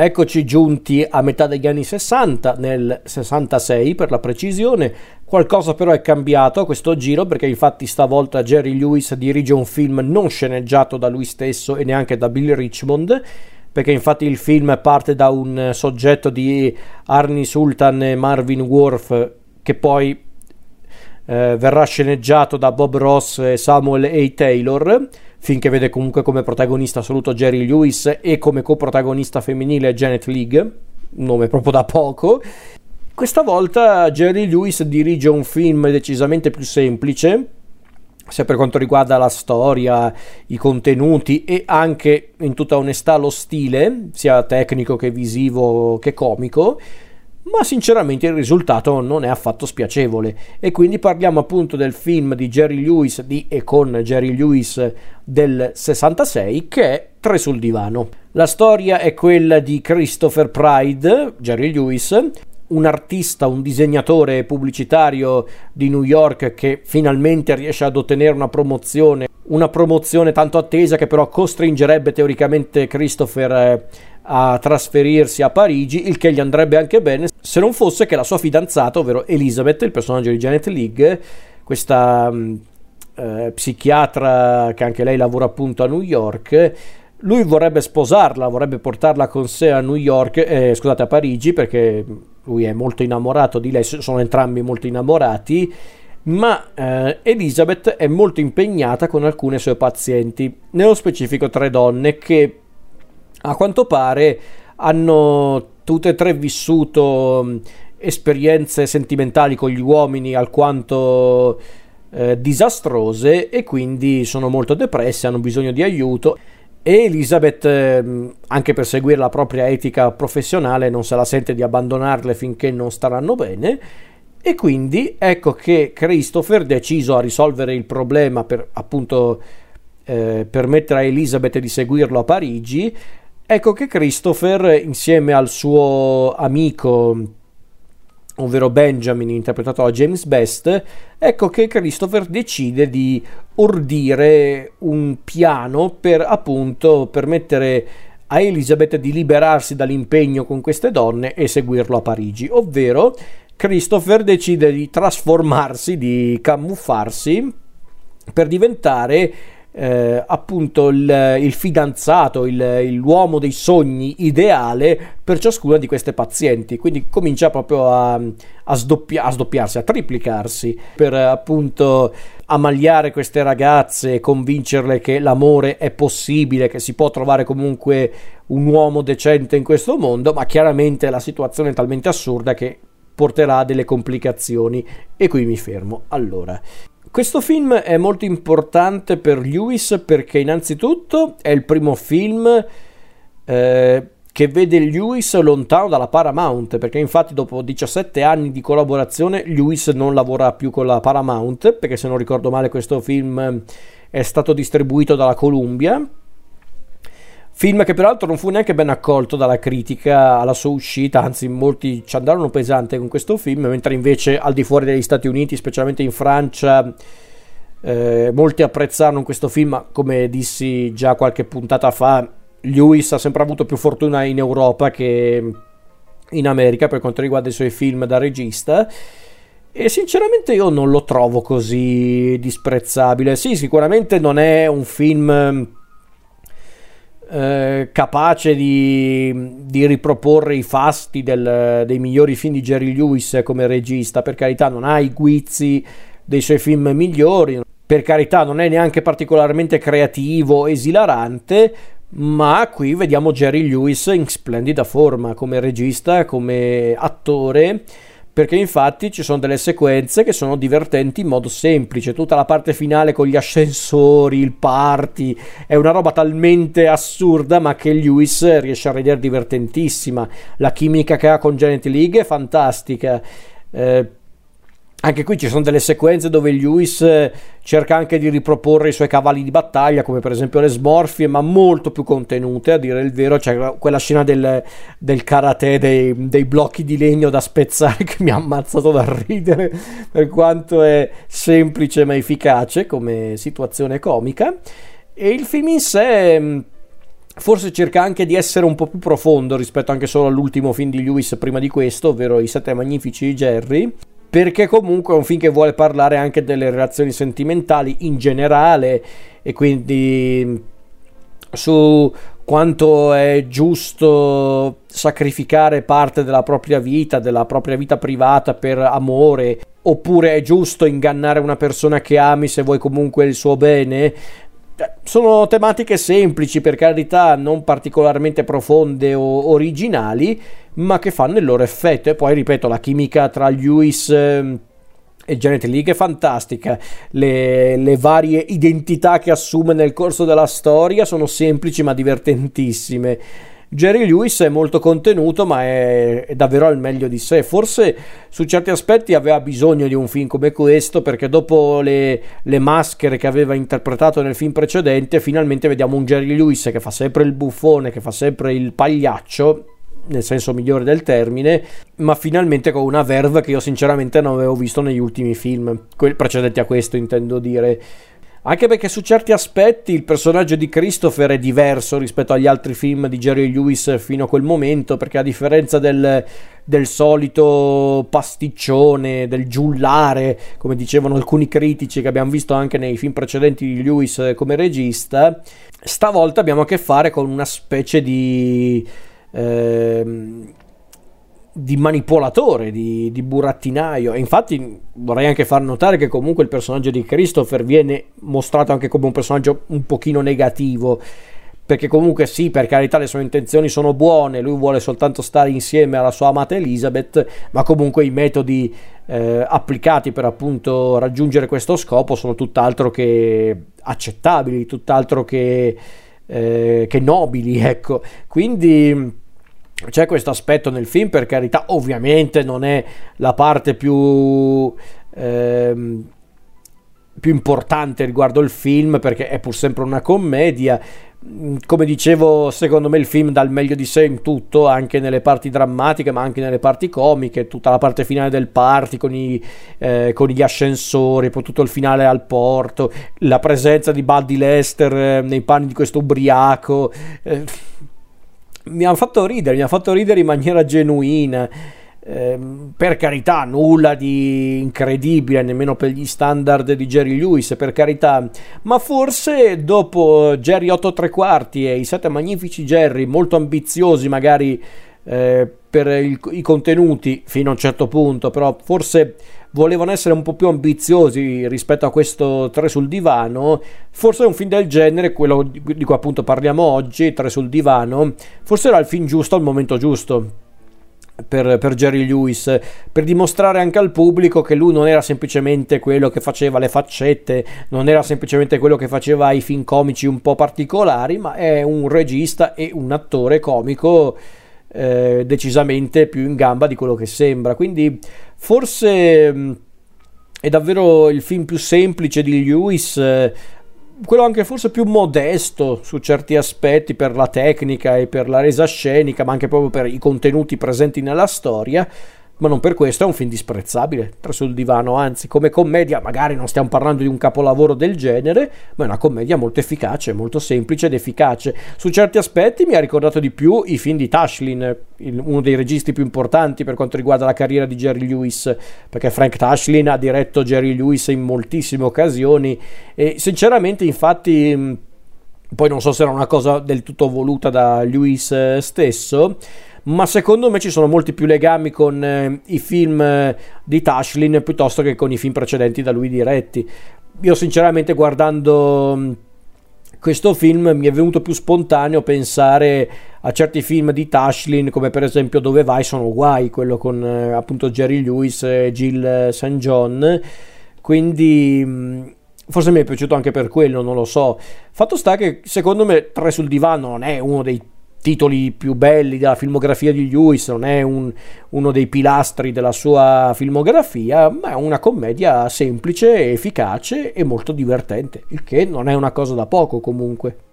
Eccoci giunti a metà degli anni 60, nel 66 per la precisione. Qualcosa però è cambiato a questo giro perché infatti stavolta Jerry Lewis dirige un film non sceneggiato da lui stesso e neanche da Bill Richmond, perché infatti il film parte da un soggetto di Arnie Sultan e Marvin Worf che poi eh, verrà sceneggiato da Bob Ross e Samuel A. Taylor finché vede comunque come protagonista assoluto Jerry Lewis e come coprotagonista femminile Janet League, nome proprio da poco. Questa volta Jerry Lewis dirige un film decisamente più semplice, sia per quanto riguarda la storia, i contenuti e anche in tutta onestà lo stile, sia tecnico che visivo che comico ma sinceramente il risultato non è affatto spiacevole e quindi parliamo appunto del film di Jerry Lewis di e con Jerry Lewis del 66 che è Tre sul divano. La storia è quella di Christopher Pride, Jerry Lewis, un artista, un disegnatore pubblicitario di New York che finalmente riesce ad ottenere una promozione, una promozione tanto attesa che però costringerebbe teoricamente Christopher eh, a trasferirsi a Parigi, il che gli andrebbe anche bene se non fosse che la sua fidanzata, ovvero Elizabeth, il personaggio di Janet League, questa mm, eh, psichiatra che anche lei lavora appunto a New York, lui vorrebbe sposarla, vorrebbe portarla con sé a New York, eh, scusate, a Parigi, perché lui è molto innamorato di lei, sono entrambi molto innamorati, ma eh, Elizabeth è molto impegnata con alcune sue pazienti, nello specifico tre donne che a quanto pare hanno tutte e tre vissuto esperienze sentimentali con gli uomini alquanto eh, disastrose e quindi sono molto depresse, hanno bisogno di aiuto. E Elizabeth, anche per seguire la propria etica professionale, non se la sente di abbandonarle finché non staranno bene. E quindi ecco che Christopher, deciso a risolvere il problema per appunto eh, permettere a Elizabeth di seguirlo a Parigi, Ecco che Christopher, insieme al suo amico, ovvero Benjamin, interpretato da James Best, ecco che Christopher decide di ordire un piano per appunto permettere a Elizabeth di liberarsi dall'impegno con queste donne e seguirlo a Parigi, ovvero Christopher decide di trasformarsi, di camuffarsi per diventare eh, appunto il, il fidanzato, il, l'uomo dei sogni ideale per ciascuna di queste pazienti. Quindi comincia proprio a, a, sdoppia, a sdoppiarsi, a triplicarsi per appunto ammagliare queste ragazze e convincerle che l'amore è possibile, che si può trovare comunque un uomo decente in questo mondo, ma chiaramente la situazione è talmente assurda che porterà a delle complicazioni e qui mi fermo. Allora, questo film è molto importante per Lewis perché innanzitutto è il primo film eh, che vede Lewis lontano dalla Paramount, perché infatti dopo 17 anni di collaborazione Lewis non lavora più con la Paramount, perché se non ricordo male questo film è stato distribuito dalla Columbia Film che peraltro non fu neanche ben accolto dalla critica alla sua uscita, anzi molti ci andarono pesante con questo film, mentre invece al di fuori degli Stati Uniti, specialmente in Francia, eh, molti apprezzarono questo film, ma come dissi già qualche puntata fa, Lewis ha sempre avuto più fortuna in Europa che in America per quanto riguarda i suoi film da regista. E sinceramente io non lo trovo così disprezzabile. Sì, sicuramente non è un film eh, capace di, di, riproporre i fasti del, dei migliori film di Jerry Lewis come regista. Per carità, non ha i guizzi dei suoi film migliori. Per carità, non è neanche particolarmente creativo, esilarante. Ma qui vediamo Jerry Lewis in splendida forma come regista, come attore perché infatti ci sono delle sequenze che sono divertenti in modo semplice, tutta la parte finale con gli ascensori, il party, è una roba talmente assurda ma che Lewis riesce a rendere divertentissima, la chimica che ha con Janet League è fantastica. Eh, anche qui ci sono delle sequenze dove Lewis eh, cerca anche di riproporre i suoi cavalli di battaglia, come per esempio le smorfie, ma molto più contenute, a dire il vero. C'è quella scena del, del karate, dei, dei, blocchi di legno da spezzare che mi ha ammazzato da ridere, per quanto è semplice ma efficace come situazione comica. E il film in sé mm, forse cerca anche di essere un po' più profondo rispetto anche solo all'ultimo film di Lewis prima di questo, ovvero I Sette Magnifici di Jerry, perché comunque è un film che vuole parlare anche delle relazioni sentimentali in generale e quindi su quanto è giusto sacrificare parte della propria vita, della propria vita privata per amore, oppure è giusto ingannare una persona che ami se vuoi comunque il suo bene. Sono tematiche semplici, per carità, non particolarmente profonde o originali, ma che fanno il loro effetto. E poi, ripeto, la chimica tra Lewis ehm, e Janet League è fantastica. Le, le, varie identità che assume nel corso della storia sono semplici ma divertentissime. Jerry Lewis è molto contenuto, ma è, è, davvero al meglio di sé. Forse su certi aspetti aveva bisogno di un film come questo, perché dopo le, le maschere che aveva interpretato nel film precedente, finalmente vediamo un Jerry Lewis che fa sempre il buffone, che fa sempre il pagliaccio nel senso migliore del termine, ma finalmente con una verve che io sinceramente non avevo visto negli ultimi film, quelli precedenti a questo intendo dire. Anche perché su certi aspetti il personaggio di Christopher è diverso rispetto agli altri film di Jerry Lewis fino a quel momento, perché a differenza del, del solito pasticcione, del giullare, come dicevano alcuni critici che abbiamo visto anche nei film precedenti di Lewis come regista, stavolta abbiamo a che fare con una specie di Ehm, di manipolatore, di, di, burattinaio. E infatti vorrei anche far notare che comunque il personaggio di Christopher viene mostrato anche come un personaggio un pochino negativo. Perché comunque sì, per carità le sue intenzioni sono buone, lui vuole soltanto stare insieme alla sua amata Elizabeth, ma comunque i metodi eh, applicati per appunto raggiungere questo scopo sono tutt'altro che accettabili, tutt'altro che eh, che nobili, ecco. Quindi c'è questo aspetto nel film, per carità, ovviamente non è la parte più... Ehm, più importante riguardo il film perché è pur sempre una commedia Mm, come dicevo, secondo me il film dà il meglio di sé in tutto, anche nelle parti drammatiche, ma anche nelle parti comiche, tutta la parte finale del party con, i, eh, con gli ascensori, poi tutto il finale al porto, la presenza di Buddy Lester eh, nei panni di questo ubriaco. Eh, mi ha fatto ridere, mi ha fatto ridere in maniera genuina. Ehm, per carità, nulla di incredibile nemmeno per gli standard di Jerry Lewis, per carità, ma forse dopo Jerry 8 3 quarti e i 7 magnifici Jerry, molto ambiziosi magari eh, per il, i contenuti fino a un certo punto, però forse volevano essere un po' più ambiziosi rispetto a questo 3 sul divano, forse un film del genere, quello di cui appunto parliamo oggi, 3 sul divano, forse era il film giusto al momento giusto per, per, Jerry Lewis, per dimostrare anche al pubblico che lui non era semplicemente quello che faceva le faccette, non era semplicemente quello che faceva i film comici un po' particolari, ma è un regista e un attore comico eh, decisamente più in gamba di quello che sembra. Quindi forse mh, è davvero il film più semplice di Lewis. Eh, quello anche forse più modesto su certi aspetti per la tecnica e per la resa scenica, ma anche proprio per i contenuti presenti nella storia, ma non per questo è un film disprezzabile, tra sul divano, anzi come commedia magari non stiamo parlando di un capolavoro del genere, ma è una commedia molto efficace, molto semplice ed efficace. Su certi aspetti mi ha ricordato di più i film di Tashlin, uno dei registi più importanti per quanto riguarda la carriera di Jerry Lewis, perché Frank Tashlin ha diretto Jerry Lewis in moltissime occasioni e sinceramente infatti poi non so se era una cosa del tutto voluta da Lewis eh, stesso, ma secondo me ci sono molti più legami con eh, i film eh, di Tashlin piuttosto che con i film precedenti da lui diretti. Io sinceramente guardando mm, questo film mi è venuto più spontaneo pensare a certi film di Tashlin come per esempio Dove vai sono guai, quello con eh, appunto Jerry Lewis e Jill St. John. Quindi mm, forse mi è piaciuto anche per quello, non lo so. Fatto sta che secondo me Tre sul divano non è uno dei titoli più belli della filmografia di Lewis, non è un, uno dei pilastri della sua filmografia, ma è una commedia semplice, efficace e molto divertente, il che non è una cosa da poco comunque.